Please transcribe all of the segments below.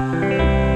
He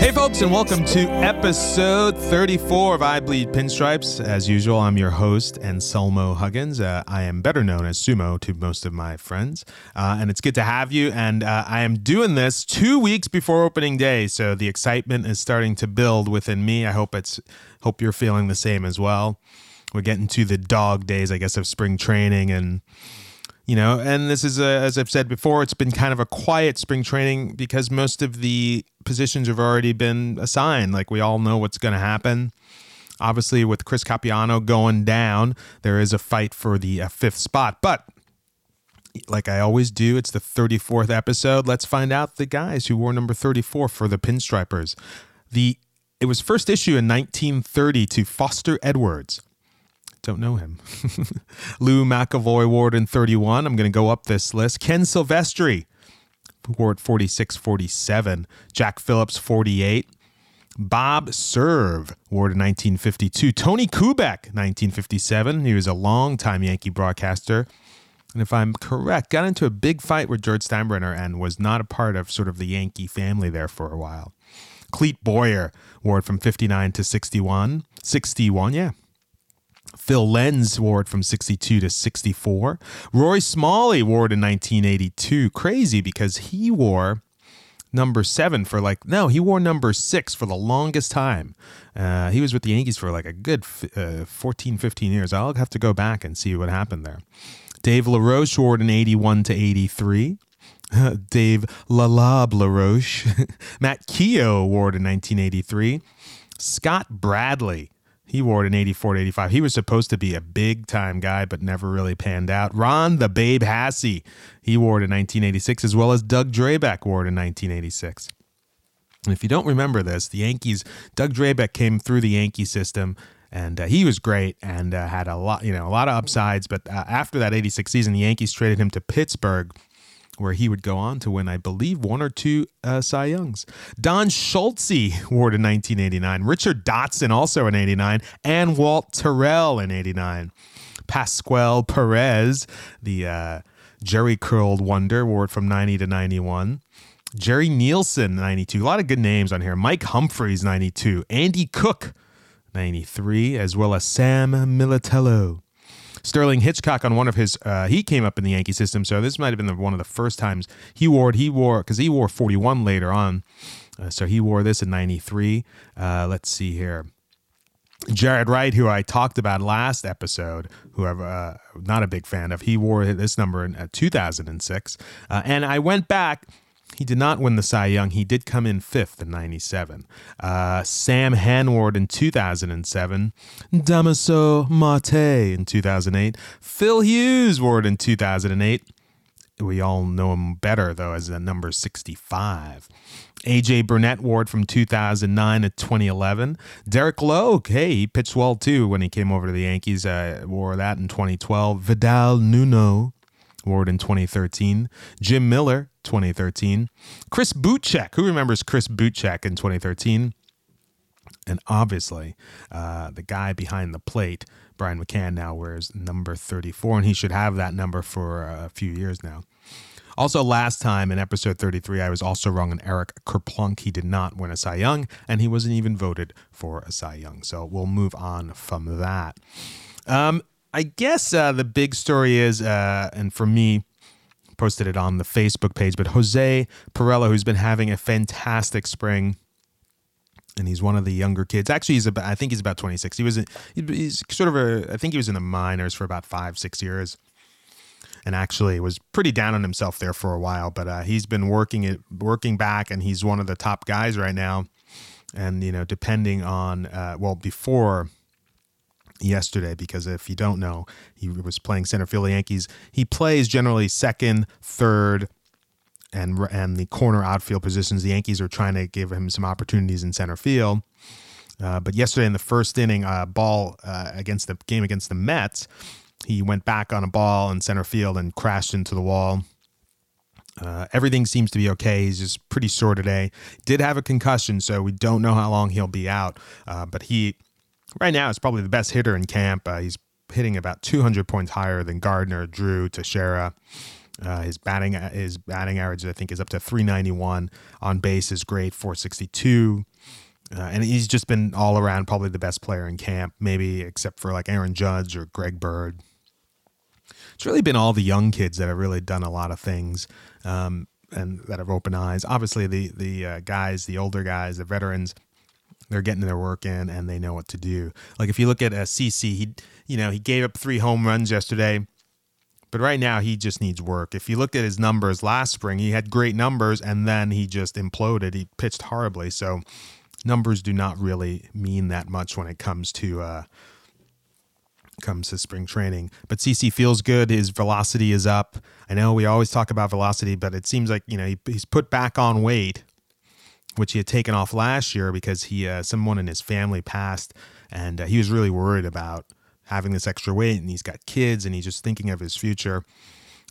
Hey, folks, and welcome to episode 34 of I Bleed Pinstripes. As usual, I'm your host, Anselmo Huggins. Uh, I am better known as Sumo to most of my friends, uh, and it's good to have you. And uh, I am doing this two weeks before opening day, so the excitement is starting to build within me. I hope it's hope you're feeling the same as well. We're getting to the dog days, I guess, of spring training and you know and this is a, as i've said before it's been kind of a quiet spring training because most of the positions have already been assigned. Like we all know what's going to happen. Obviously with chris Capuano going down there is a fight for the uh, fifth spot but like i always do it's the 34th episode. Let's find out the guys who wore number 34 for the pinstripers. The it was first issue in 1930 to foster edwards don't know him. Lou McEvoy ward in 31. I'm going to go up this list. Ken Silvestri ward 46 47. Jack Phillips 48. Bob Cerv ward in 1952. Tony Kubek 1957. He was a longtime Yankee broadcaster. And if I'm correct, got into a big fight with George Steinbrenner and was not a part of sort of the Yankee family there for a while. Clete Boyer ward from 59 to 61. 61, yeah. Phil Linz wore it from 62 to 64. Roy Smalley wore it in 1982. Crazy because he wore number seven for like, no, he wore number six for the longest time. Uh, he was with the Yankees for like a good uh, 14, 15 years. I'll have to go back and see what happened there. Dave LaRoche wore it in 81 to 83. Dave Lalab LaRoche. Matt Keogh wore it in 1983. Scott Bradley he wore it in 84 to 85. He was supposed to be a big time guy, but never really panned out. Ron the Babe Hassey, he wore it in 1986, as well as Doug Drabek wore it in 1986. And if you don't remember this, the Yankees, Doug Drabek came through the Yankee system and uh, he was great and uh, had a lot, you know, a lot of upsides. But uh, after that 86 season, the Yankees traded him to Pittsburgh where he would go on to win, I believe, one or two uh, Cy Youngs. Don Schulze wore in 1989. Richard Dotson also in 89. And Walt Terrell in 89. Pascual Perez, the uh, Jerry curled wonder, wore it from 90 to 91. Jerry Nielsen, 92. A lot of good names on here. Mike Humphreys, 92. Andy Cook, 93, as well as Sam Militello. Sterling Hitchcock on one of his, uh, he came up in the Yankee system, so this might have been the, one of the first times he wore it. He wore, because he wore 41 later on, uh, so he wore this in 93. Uh, let's see here. Jaret Wright, who I talked about last episode, who I'm uh, not a big fan of, he wore this number in uh, 2006. Uh, and I went back. He did not win the Cy Young. He did come in fifth in 97. Uh, Sam Hanward in 2007. Damaso Marte in 2008. Phil Hughes Ward in 2008. We all know him better, though, as a number 65. AJ Burnett Ward from 2009 to 2011. Derek Lowe, hey, he pitched well too when he came over to the Yankees. Uh, wore that in 2012. Vidal Nuno Ward in 2013. Jim Miller, 2013. Chris Bootcheck, who remembers Chris Bootcheck in 2013? And obviously, uh, the guy behind the plate, Brian McCann, now wears number 34, and he should have that number for a few years now. Also, last time in episode 33, I was also wrong on Eric Kerplunk. He did not win a Cy Young, and he wasn't even voted for a Cy Young. So we'll move on from that. Um, I guess uh, the big story is, uh, and for me posted it on the Facebook page. But Jose Pirela, who's been having a fantastic spring, and he's one of the younger kids. Actually, he's about I think he's about 26. He was in, he's sort of a I think he was in the minors for about five six years, and actually was pretty down on himself there for a while. But uh, he's been working it working back, and he's one of the top guys right now. And you know, depending on uh, well before yesterday because if you don't know, he was playing center field the Yankees. He plays generally second, third, and and the corner outfield positions. The Yankees are trying to give him some opportunities in center field. Uh, but yesterday in the first inning, uh, ball uh, against the game against the Mets, he went back on a ball in center field and crashed into the wall. Uh, everything seems to be okay. He's just pretty sore today. Did have a concussion, so we don't know how long he'll be out. Uh, but he right now is probably the best hitter in camp. Uh, he's hitting about 200 points higher than Gardner, Drew, Teixeira. Uh, his batting his batting average I think is up to 391. On base is great, 462. Uh, and he's just been all around probably the best player in camp, maybe except for like Aaron Judge or Greg Bird. It's really been all the young kids that have really done a lot of things um, and that have opened eyes. Obviously, the the uh, guys, the older guys, the veterans, they're getting their work in and they know what to do. Like if you look at uh, CC, he you know he gave up three home runs yesterday, but right now he just needs work. If you look at his numbers last spring, he had great numbers and then he just imploded. He pitched horribly. So numbers do not really mean that much when it comes to uh, comes to spring training. But CC feels good. His velocity is up. I know we always talk about velocity, but it seems like you know he, he's put back on weight which he had taken off last year because he uh, someone in his family passed, and uh, he was really worried about having this extra weight, and he's got kids, and he's just thinking of his future.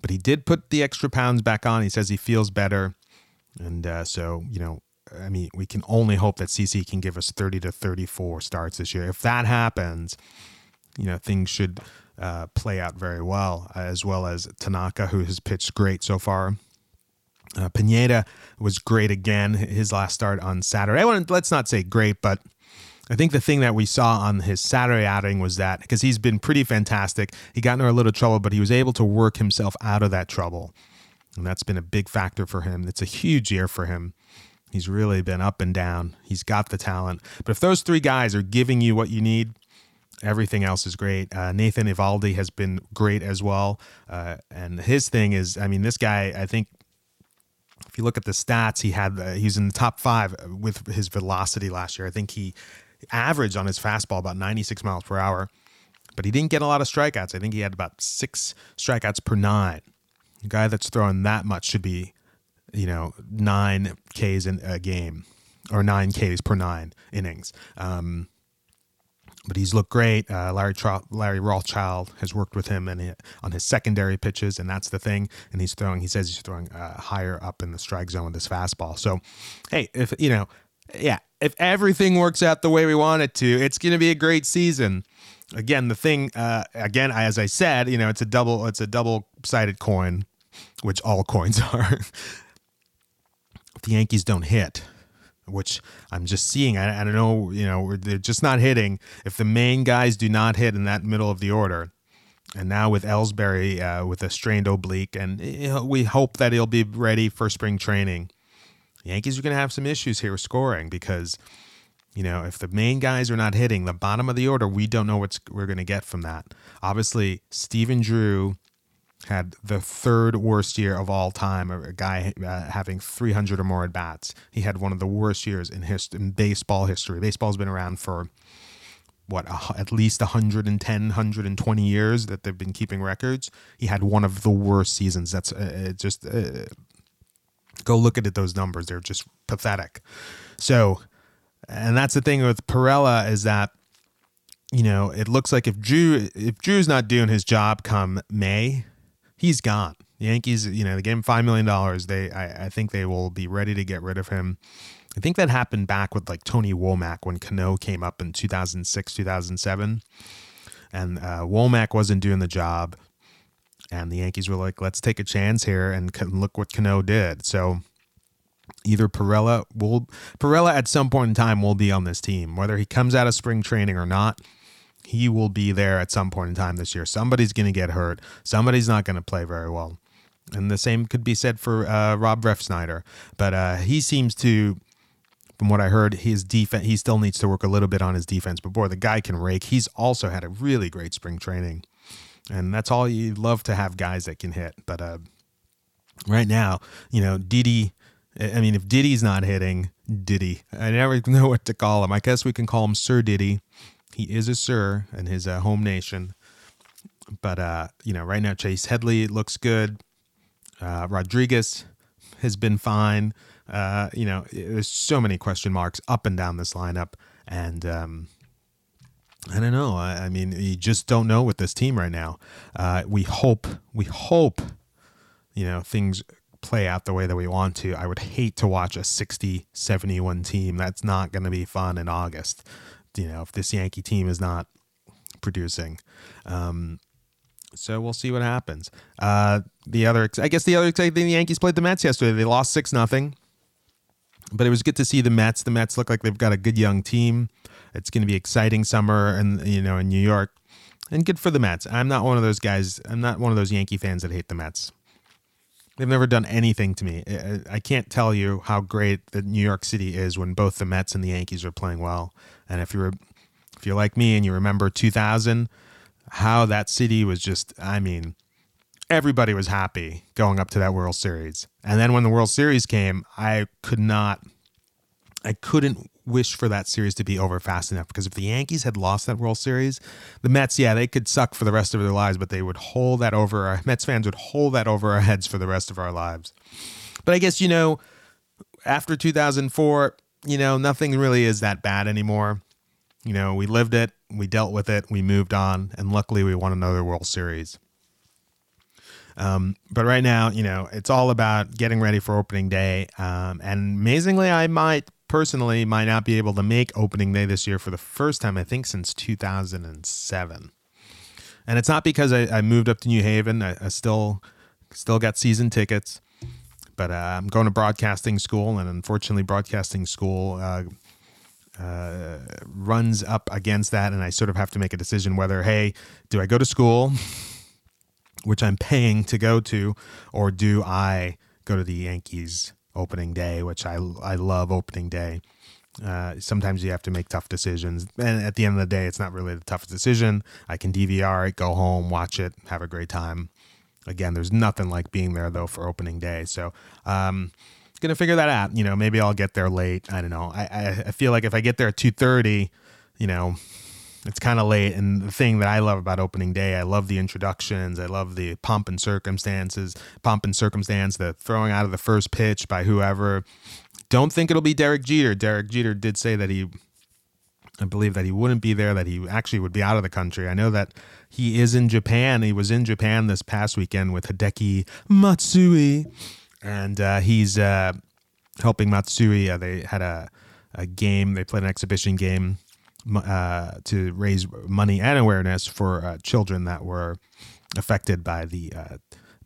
But he did put the extra pounds back on. He says he feels better, and uh, so you know, I mean, we can only hope that CC can give us 30 to 34 starts this year. If that happens, you know, things should uh, play out very well, as well as Tanaka, who has pitched great so far. Uh, Pineda was great again. His last start on Saturday. I want let's not say great, but I think the thing that we saw on his Saturday outing was that because he's been pretty fantastic. He got into a little trouble, but he was able to work himself out of that trouble, and that's been a big factor for him. It's a huge year for him. He's really been up and down. He's got the talent, but if those three guys are giving you what you need, everything else is great. Uh, Nathan Eovaldi has been great as well, uh, and his thing is, I mean, this guy, I think if you look at the stats, he had uh, he's in the top five with his velocity last year. I think he averaged on his fastball about 96 miles per hour, but he didn't get a lot of strikeouts. I think he had about six strikeouts per nine. A guy that's throwing that much should be, you know, nine Ks in a game or nine Ks per nine innings. Um, but he's looked great. Uh, Larry Larry Rothschild has worked with him and on his secondary pitches, and that's the thing. And he's throwing. He says he's throwing uh, higher up in the strike zone with his fastball. So, hey, if you know, yeah, if everything works out the way we want it to, it's going to be a great season. Again, the thing, uh, again, as I said, you know, it's a double, it's a double sided coin, which all coins are. if the Yankees don't hit, which I'm just seeing. I, I don't know, you know, they're just not hitting. If the main guys do not hit in that middle of the order, and now with Ellsbury uh, with a strained oblique, and you know, we hope that he'll be ready for spring training. Yankees are going to have some issues here scoring because, you know, if the main guys are not hitting the bottom of the order, we don't know what we're going to get from that. Obviously, Stephen Drew had the third worst year of all time. A guy uh, having 300 or more at bats. He had one of the worst years in hist- in baseball history. Baseball's been around for what at least 110 120 years that they've been keeping records he had one of the worst seasons that's uh, just uh, go look at it, those numbers they're just pathetic so and that's the thing with Pirela is that you know it looks like if Drew if Drew's not doing his job come May he's gone. The Yankees, you know, they gave him five million dollars. They, I, I, think they will be ready to get rid of him. I think that happened back with like Tony Womack when Cano came up in 2006, 2007, and uh, Womack wasn't doing the job, and the Yankees were like, "Let's take a chance here," and look what Cano did. So either Pirela will Pirela at some point in time will be on this team, whether he comes out of spring training or not he will be there at some point in time this year. Somebody's going to get hurt. Somebody's not going to play very well. And the same could be said for uh, Rob Refsnyder. But uh, he seems to, from what I heard, his defense, he still needs to work a little bit on his defense. But boy, the guy can rake. He's also had a really great spring training. And that's all you love to have guys that can hit. But uh, right now, you know, Didi, I mean, if Diddy's not hitting, Diddy, I never know what to call him. I guess we can call him Sir Diddy. He is a Sir in his uh, home nation. But, uh, you know, right now, Chase Headley looks good. Uh, Rodriguez has been fine. Uh, you know, there's so many question marks up and down this lineup. And, um, I don't know. I, I, mean, you just don't know with this team right now. Uh, we hope, we hope, you know, things play out the way that we want to. I would hate to watch a 60 71 team. That's not going to be fun in August. You know, if this Yankee team is not producing. Um, so we'll see what happens. Uh, the other, I guess, the other exciting thing: the Yankees played the Mets yesterday. They lost six nothing, but it was good to see the Mets. The Mets look like they've got a good young team. It's going to be exciting summer, and you know, in New York, and good for the Mets. I'm not one of those guys. I'm not one of those Yankee fans that hate the Mets. They've never done anything to me. I can't tell you how great the New York City is when both the Mets and the Yankees are playing well. And if you're if you're like me and you remember 2000 how that city was just, I mean, everybody was happy going up to that World Series. And then when the World Series came, I could not, I couldn't wish for that series to be over fast enough because if the Yankees had lost that World Series, the Mets, yeah, they could suck for the rest of their lives, but they would hold that over our Mets fans would hold that over our heads for the rest of our lives. But I guess, you know, after 2004, you know, nothing really is that bad anymore. You know, we lived it, we dealt with it, we moved on, and luckily we won another World Series. Um, but right now, you know, it's all about getting ready for opening day. Um, and amazingly, I might personally might not be able to make opening day this year for the first time, I think, since 2007. And it's not because I, I moved up to New Haven. I, I, still still got season tickets, but uh, I'm going to broadcasting school, and unfortunately, broadcasting school uh, uh, runs up against that, and I sort of have to make a decision whether, hey, do I go to school, which I'm paying to go to, or do I go to the Yankees opening day, which I I love opening day. Uh, sometimes you have to make tough decisions, and at the end of the day, it's not really the toughest decision. I can DVR it, go home, watch it, have a great time. Again, there's nothing like being there though for opening day. So, um, gonna figure that out. You know, maybe I'll get there late. I don't know. I I, I feel like if I get there at two thirty, you know, it's kind of late. And the thing that I love about opening day, I love the introductions. I love the pomp and circumstances, pomp and circumstance, the throwing out of the first pitch by whoever. Don't think it'll be Derek Jeter. Derek Jeter did say that he, I believe that he wouldn't be there, that he actually would be out of the country. I know that he is in Japan. He was in Japan this past weekend with Hideki Matsui and uh, he's uh, helping Matsui. Uh, they had a, a game. They played an exhibition game uh, to raise money and awareness for uh, children that were affected by the uh,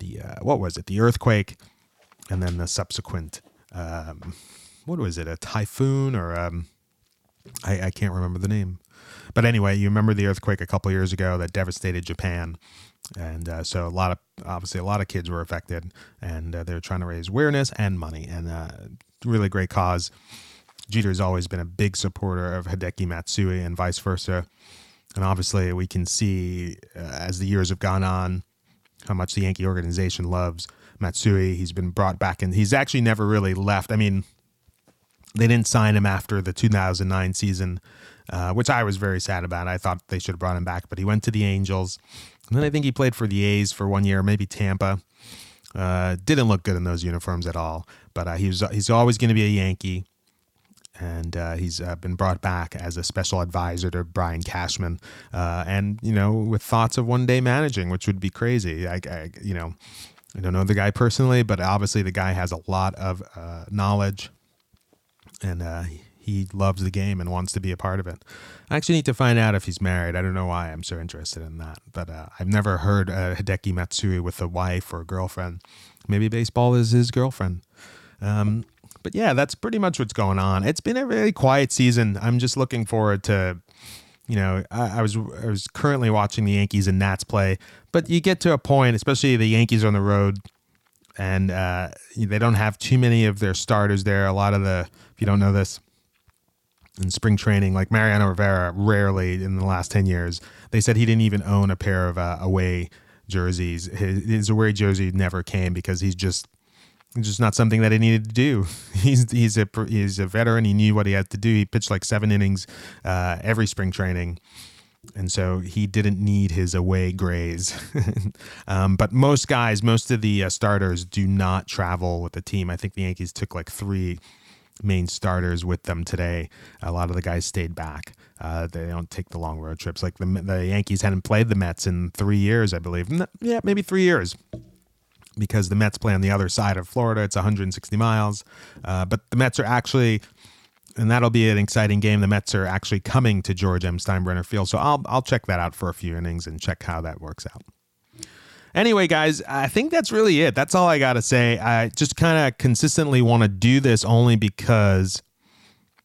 the what was it? The earthquake, and then the subsequent um, what was it? A typhoon or um, I, I can't remember the name. But anyway, you remember the earthquake a couple years ago that devastated Japan, and uh, so a lot of obviously a lot of kids were affected, and uh, they're trying to raise awareness and money, and uh, really great cause. Jeter's always been a big supporter of Hideki Matsui and vice versa, and obviously we can see uh, as the years have gone on how much the Yankee organization loves Matsui. He's been brought back, and he's actually never really left. I mean, they didn't sign him after the 2009 season, uh, which I was very sad about. I thought they should have brought him back, but he went to the Angels. And then I think he played for the A's for one year, maybe Tampa. Uh, didn't look good in those uniforms at all, but uh, he was he's always going to be a Yankee, and uh, he's uh, been brought back as a special advisor to Brian Cashman, uh, and you know with thoughts of one day managing, which would be crazy. I, I, you know I don't know the guy personally, but obviously the guy has a lot of knowledge, and he loves the game and wants to be a part of it. I actually need to find out if he's married. I don't know why I'm so interested in that, but uh, I've never heard uh, Hideki Matsui with a wife or a girlfriend. Maybe baseball is his girlfriend. Um, but yeah, that's pretty much what's going on. It's been a really quiet season. I'm just looking forward to, you know, I, I was I was currently watching the Yankees and Nats play, but you get to a point, especially the Yankees on the road and uh, they don't have too many of their starters there. A lot of the, if you don't know this, in spring training, like Mariano Rivera, rarely in the last 10 years, they said he didn't even own a pair of uh, away jerseys. His, his away jersey never came because he's just just not something that he needed to do. He's he's a he's a veteran. He knew what he had to do. He pitched like seven innings uh, every spring training, and so he didn't need his away grays. um, but most guys, most of the uh, starters, do not travel with the team. I think the Yankees took like three main starters with them today. A lot of the guys stayed back. Uh, they don't take the long road trips. Like the the Yankees hadn't played the Mets in three years, I believe. Yeah, maybe three years because the Mets play on the other side of Florida. It's 160 miles. Uh, but the Mets are actually, and that'll be an exciting game. The Mets are actually coming to George M. Steinbrenner Field. So I'll, I'll check that out for a few innings and check how that works out. Anyway, guys, I think that's really it. That's all I got to say. I just kind of consistently want to do this only because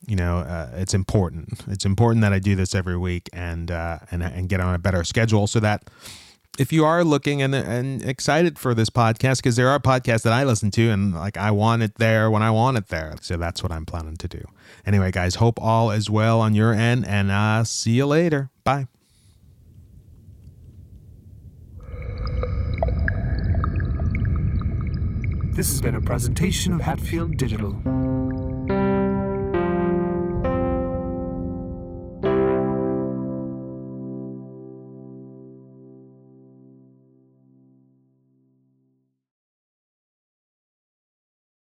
you know uh, it's important. It's important that I do this every week and uh, and and get on a better schedule so that if you are looking and, and excited for this podcast, because there are podcasts that I listen to and like I want it there when I want it there. So that's what I'm planning to do. Anyway, guys, hope all is well on your end and uh, see you later. Bye. This has been a presentation of Hatfield Digital.